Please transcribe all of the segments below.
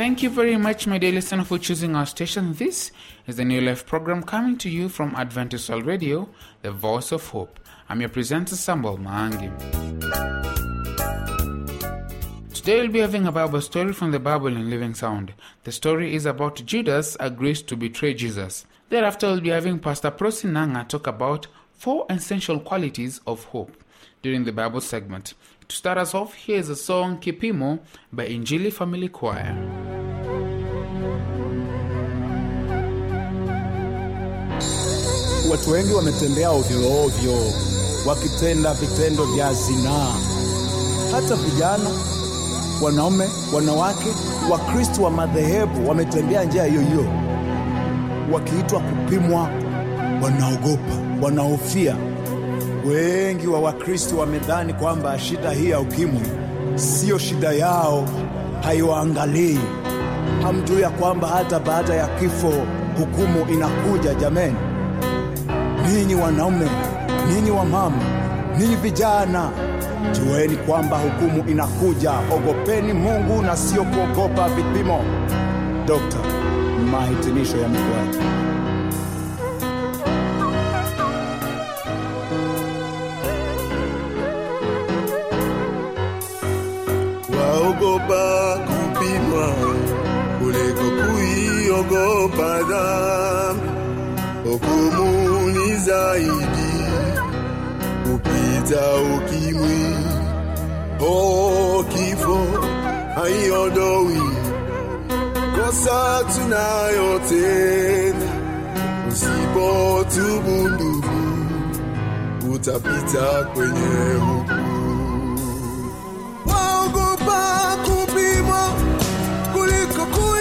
Thank you very much, my dear listener, for choosing our station. This is the New Life program coming to you from Adventist World Radio, the voice of hope. I'm your presenter, Samuel Mahangi. Today we'll be having a Bible story from the Bible in Living Sound. The story is about Judas agrees to betray Jesus. Thereafter, we'll be having Pastor Prosinanga talk about four essential qualities of hope during the Bible segment. To start us off, here's a song Kipimo by Injili Family Choir. Watu wengi wametembea ovyo ovyo wakitenda vitendo vya zinaa, hata vijana, wanaume, wanawake, Wakristo wa madhehebu wametembea njia hiyo hiyo, wakiitwa kupimwa, wanaogopa, wanahofia. Wengi wa Wakristo wamedhani kwamba shida hii ya ukimwi siyo shida yao, haiwaangalii. Hamjui ya kwamba hata baada ya kifo hukumu inakuja. Jameni, ninyi wanaume, ninyi wamama, ninyi vijana, jueni kwamba hukumu inakuja. Ogopeni Mungu na sio kuogopa vipimo. Dokta, mahitimisho yamekuwaje? Waogopa kupimwa kuliko kuiogopa dhambi. Hukumu ni zaidi kupita ukimwi. Oh, kifo haiondoi kosa tunayotenda. Usipotubu ndugu, utapita kwenye hukumu. Kuliko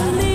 Absolutely.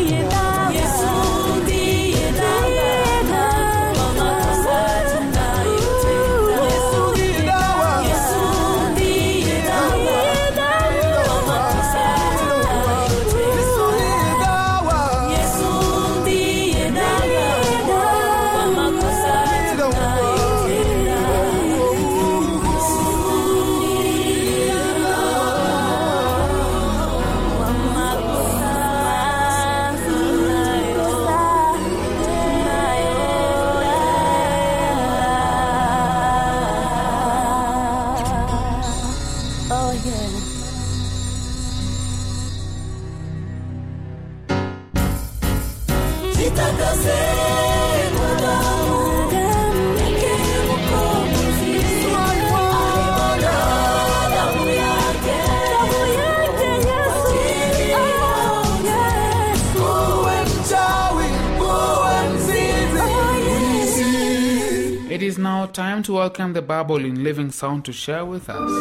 Is now time to welcome the Bible in living sound to share with us.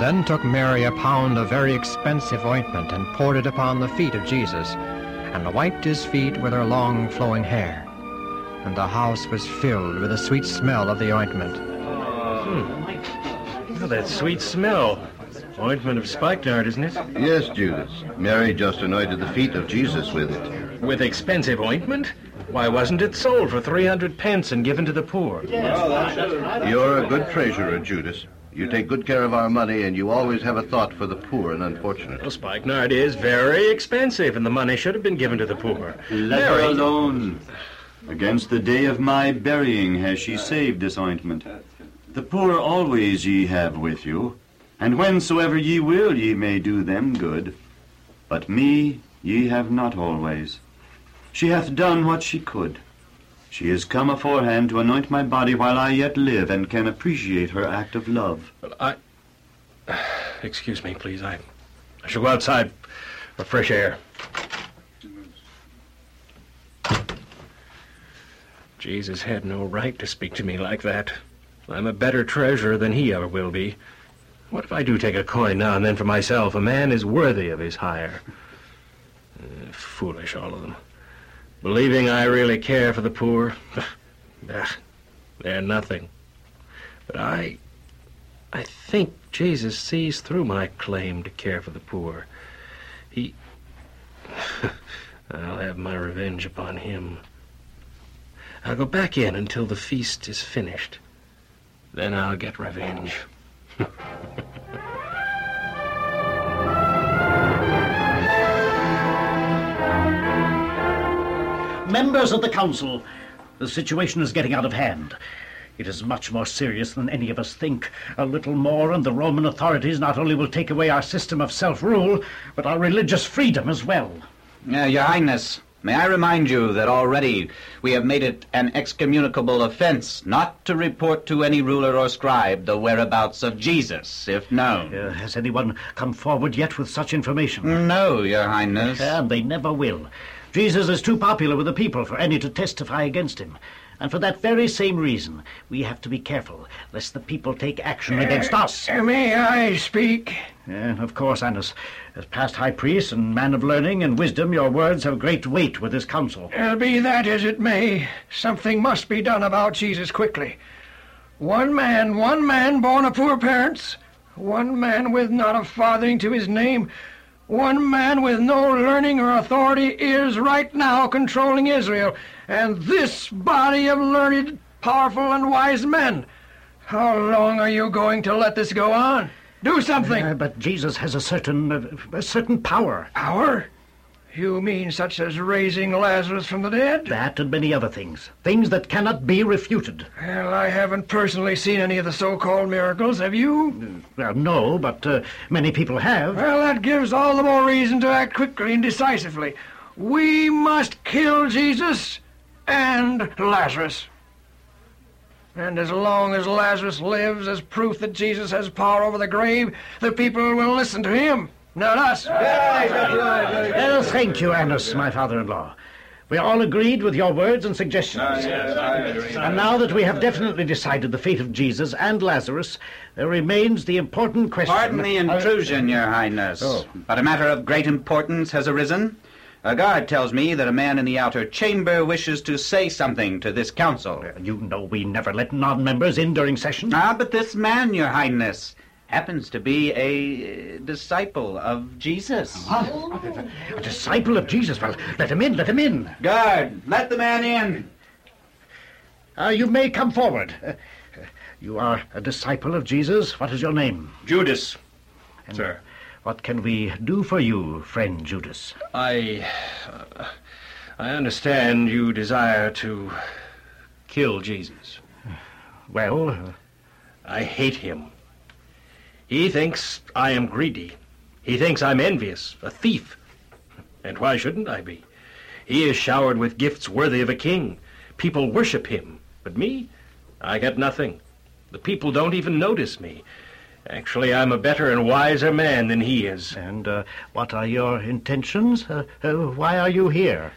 Then took Mary a pound of very expensive ointment and poured it upon the feet of Jesus, and wiped his feet with her long flowing hair. And the house was filled with the sweet smell of the ointment. Oh, that sweet smell. Ointment of spikenard, isn't it? Yes, Judas. Mary just anointed the feet of Jesus with it. With expensive ointment? Why wasn't it sold for 300 pence and given to the poor? You're a good treasurer, Judas. You take good care of our money, and you always have a thought for the poor and unfortunate. Well, spikenard is very expensive, and the money should have been given to the poor. Let her Mary, alone. Against the day of my burying has she saved this ointment. The poor always ye have with you, and whensoever ye will ye may do them good. But me ye have not always. She hath done what she could. She is come aforehand to anoint my body while I yet live and can appreciate her act of love. Well, I. Excuse me, please. I, I shall go outside for fresh air. Jesus had no right to speak to me like that. I'm a better treasurer than he ever will be. What if I do take a coin now and then for myself? A man is worthy of his hire. Uh, foolish, all of them. Believing I really care for the poor. They're nothing. But I. I think Jesus sees through my claim to care for the poor. He. I'll have my revenge upon him. I'll go back in until the feast is finished. Then I'll get revenge. Members of the Council, the situation is getting out of hand. It is much more serious than any of us think. A little more, and the Roman authorities not only will take away our system of self rule, but our religious freedom as well. Uh, Your Highness, may I remind you that already we have made it an excommunicable offense not to report to any ruler or scribe the whereabouts of Jesus, if known. Uh, has anyone come forward yet with such information? No, Your Highness. And they never will. Jesus is too popular with the people for any to testify against him. And for that very same reason, we have to be careful, lest the people take action against us. May I speak? Uh, of course, Annas. As past high priest and man of learning and wisdom, your words have great weight with this council. Uh, be that as it may, something must be done about Jesus quickly. One man, one man born of poor parents, one man with not a farthing to his name, one man with no learning or authority is right now controlling Israel, and this body of learned, powerful, and wise men. How long are you going to let this go on? Do something. Uh, but Jesus has a certain, uh, a certain power. Power? You mean such as raising Lazarus from the dead? That and many other things. Things that cannot be refuted. Well, I haven't personally seen any of the so-called miracles, have you? Well, no, but uh, many people have. Well, that gives all the more reason to act quickly and decisively. We must kill Jesus and Lazarus. And as long as Lazarus lives as proof that Jesus has power over the grave, the people will listen to him, not us. Well, thank you, Annas, my father-in-law. We are all agreed with your words and suggestions. Ah, and now that we have definitely decided the fate of Jesus and Lazarus, there remains the important question. Pardon the intrusion, Your Highness. Oh. But a matter of great importance has arisen. A guard tells me that a man in the outer chamber wishes to say something to this council. You know we never let non-members in during session. Ah, but this man, Your Highness, happens to be a uh, disciple of Jesus. A disciple of Jesus. Well, let him in, let him in. Guard, let the man in. Uh, you may come forward. Uh, you are a disciple of Jesus. What is your name? Judas, And sir. What can we do for you, friend Judas? I. Uh, I understand you desire to kill Jesus. Well, uh, I hate him. He thinks I am greedy. He thinks I'm envious, a thief. And why shouldn't I be? He is showered with gifts worthy of a king. People worship him. But me? I get nothing. The people don't even notice me. Actually, I'm a better and wiser man than he is. And uh, what are your intentions? Uh, uh, why are you here?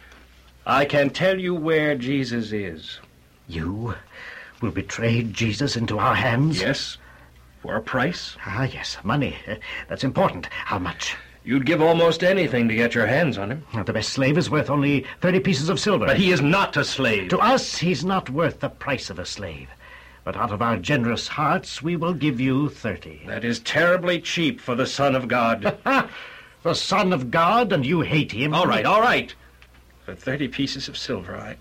I can tell you where Jesus is. You will betray Jesus into our hands? Yes. For a price? Ah, yes, money. Uh, that's important. How much? You'd give almost anything to get your hands on him. The best slave is worth only 30 pieces of silver. But he is not a slave. To us, he's not worth the price of a slave. But out of our generous hearts, we will give you 30. That is terribly cheap for the Son of God. the Son of God, and you hate him? all right, all right. For 30 pieces of silver, I.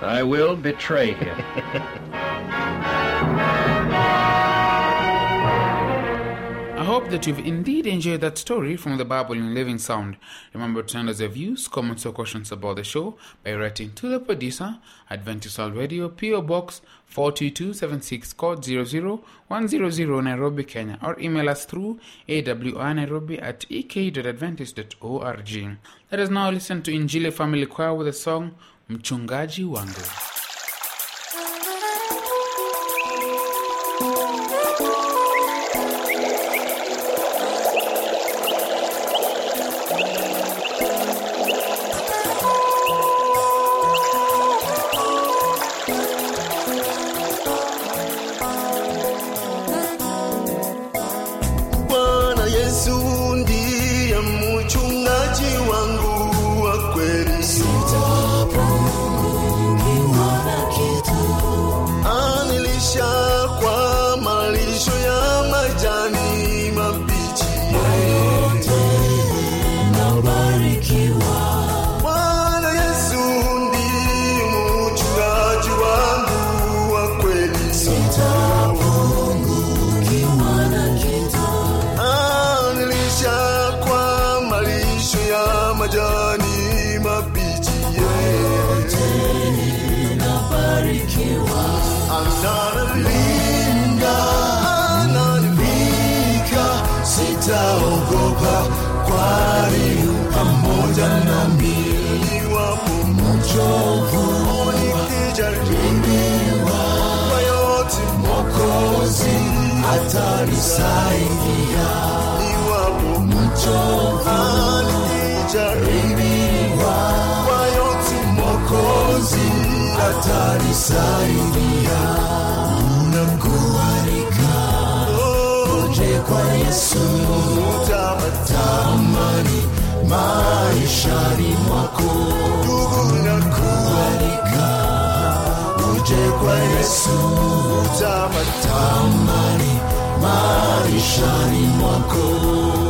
I will betray him. hope that you've indeed enjoyed that story from the Bible in Living Sound. Remember to send us your views, comments, or questions about the show by writing to the producer, Adventist World Radio, PO Box 42276, code 00100, Nairobi, Kenya, or email us through awrnairobi at ek.adventist.org. Let us now listen to Injili Family Choir with the song Mchungaji Wangu. Atanisaidia. Iwapo mchovu, nikijaribiwa, kwa yote Mwokozi atanisaidia. Unakualika uje kwa Yesu, utapata maishani mwako. Ndugu, nakualika uje kwa Yesu, utapata amani maishani mwako.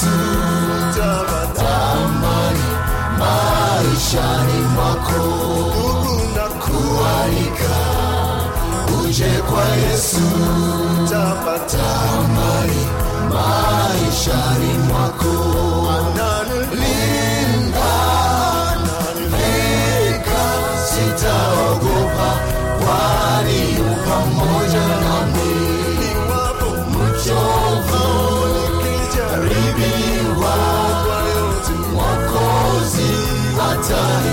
Kwa Yesu utapata amani maishani uje kwa Yesu utapata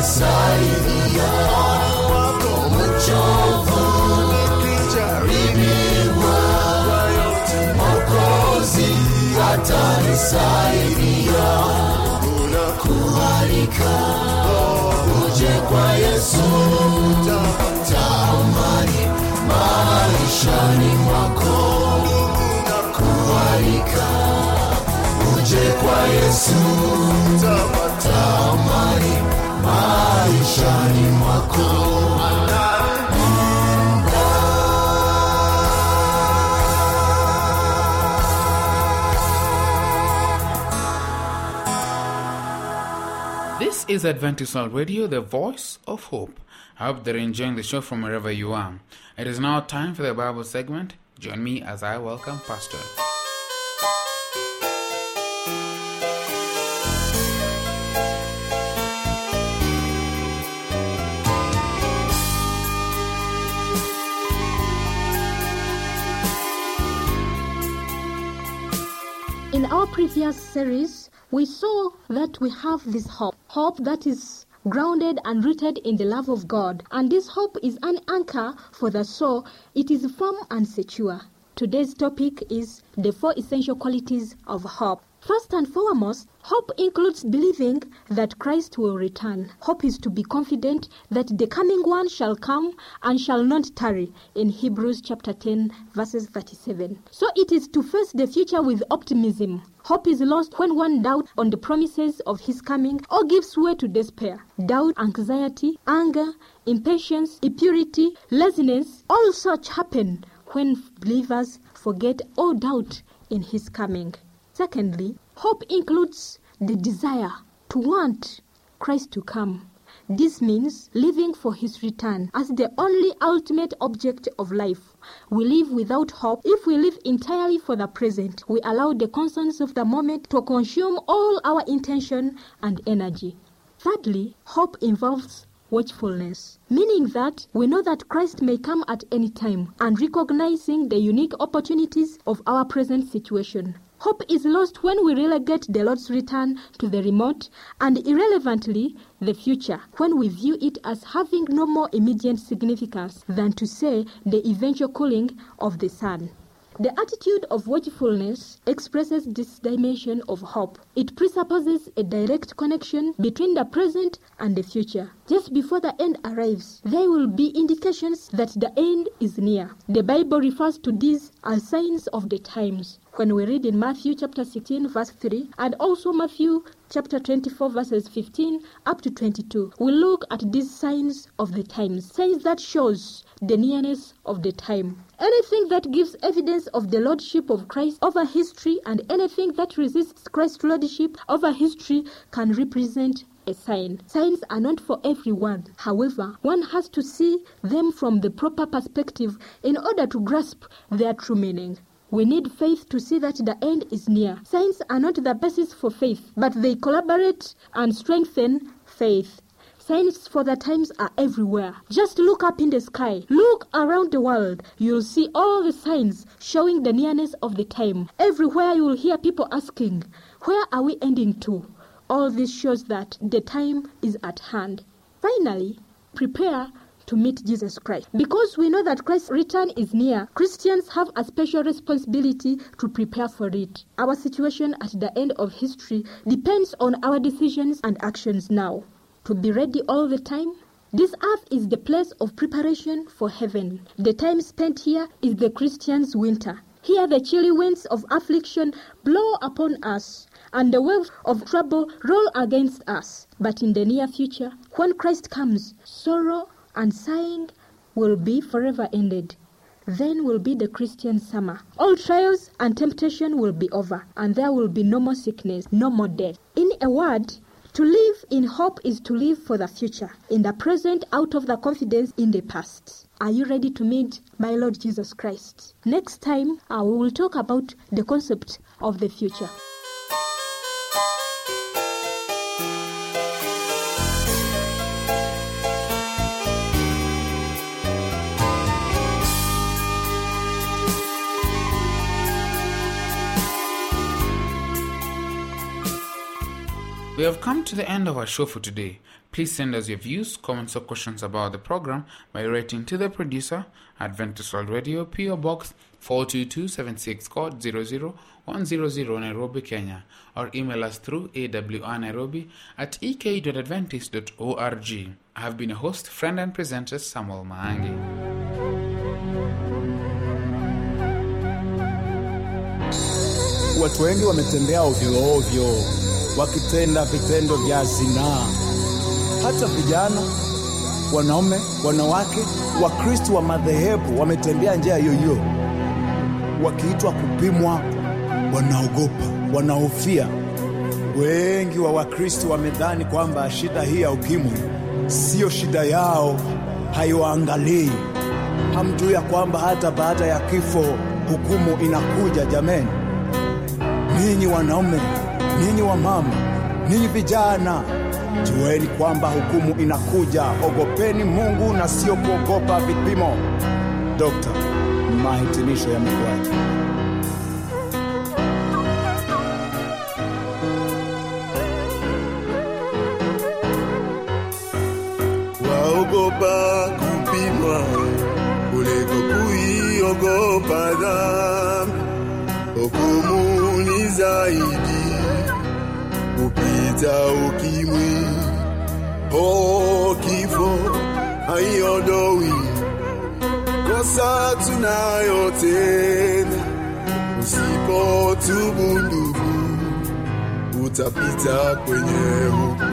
atanisaidia. Iwapo mchovu nikijaribiwa kwa yote, Mwokozi atanisaidia. Unakualika uje kwa Yesu, utapata amani maishani mwako. Unakualika uje kwa Yesu, utapata amani maishani mwako. This is Adventist World Radio, the voice of hope. I hope that you're enjoying the show from wherever you are. It is now time for the Bible segment. Join me as I welcome Pastor. Our previous series, we saw that we have this hope. Hope that is grounded and rooted in the love of God. And this hope is an anchor for the soul. It is firm and secure. Today's topic is the four essential qualities of hope. First and foremost, hope includes believing that Christ will return. Hope is to be confident that the coming one shall come and shall not tarry in Hebrews chapter 10 verses 37. So it is to face the future with optimism. Hope is lost when one doubts on the promises of his coming or gives way to despair. Doubt, anxiety, anger, impatience, impurity, laziness, all such happen when believers forget or doubt in his coming. Secondly, hope includes the desire to want Christ to come. This means living for his return as the only ultimate object of life. We live without hope. If we live entirely for the present, we allow the concerns of the moment to consume all our intention and energy. Thirdly, hope involves watchfulness, meaning that we know that Christ may come at any time and recognizing the unique opportunities of our present situation. Hope is lost when we relegate the Lord's return to the remote and irrelevantly the future, when we view it as having no more immediate significance than to say the eventual cooling of the sun. The attitude of watchfulness expresses this dimension of hope. It presupposes a direct connection between the present and the future. Just before the end arrives, there will be indications that the end is near. The Bible refers to these as signs of the times. When we read in Matthew chapter 16 verse 3 and also Matthew chapter 24 verses 15 up to 22, we look at these signs of the times, signs that shows the nearness of the time. Anything that gives evidence of the lordship of Christ over history and anything that resists Christ's lordship over history can represent a sign. Signs are not for everyone. However, one has to see them from the proper perspective in order to grasp their true meaning. We need faith to see that the end is near. Signs are not the basis for faith, but they collaborate and strengthen faith. Signs for the times are everywhere. Just look up in the sky. Look around the world. You'll see all the signs showing the nearness of the time. Everywhere you will hear people asking, Where are we ending to? All this shows that the time is at hand. Finally, prepare to meet Jesus Christ. Because we know that Christ's return is near, Christians have a special responsibility to prepare for it. Our situation at the end of history depends on our decisions and actions now. To be ready all the time, this earth is the place of preparation for heaven. The time spent here is the Christian's winter. Here the chilly winds of affliction blow upon us, and the waves of trouble roll against us. But in the near future, when Christ comes, sorrow and sighing will be forever ended. then will be the Christian summer. All trials and temptation will be over, and there will be no more sickness, no more death. In a word, to live in hope is to live for the future, in the present, out of the confidence in the past. Are you ready to meet my Lord Jesus Christ? Next time, uh, we will talk about the concept of the future. We have come to the end of our show for today. Please send us your views, comments, or questions about the program by writing to the producer, Adventist World Radio, PO Box 42276 code 00100 Nairobi, Kenya, or email us through awnairobi at ek.adventist.org. I have been a host, friend, and presenter Samuel Maangi. Watu wengi wametembea ovyo ovyo wakitenda vitendo vya zinaa, hata vijana, wanaume, wanawake, Wakristo wa madhehebu wametembea njia hiyo hiyo, wakiitwa kupimwa, wanaogopa, wanahofia. Wengi wa Wakristo wamedhani kwamba shida hii ya ukimwi siyo shida yao, haiwaangalii. Hamjui ya kwamba hata baada ya kifo hukumu inakuja. Jameni, ninyi wanaume, ninyi wamama, ninyi vijana, jueni kwamba hukumu inakuja. Ogopeni Mungu na sio kuogopa vipimo. Dokta, mahitimisho yamekuwaje? waogopa kupimwa kuliko kuiogopa dhambi. Hukumu ni zaidi kupita ukimwi, oh, kifo haiondoi kosa tunayotenda. Usipotubu ndugu, utapita kwenye hukumu.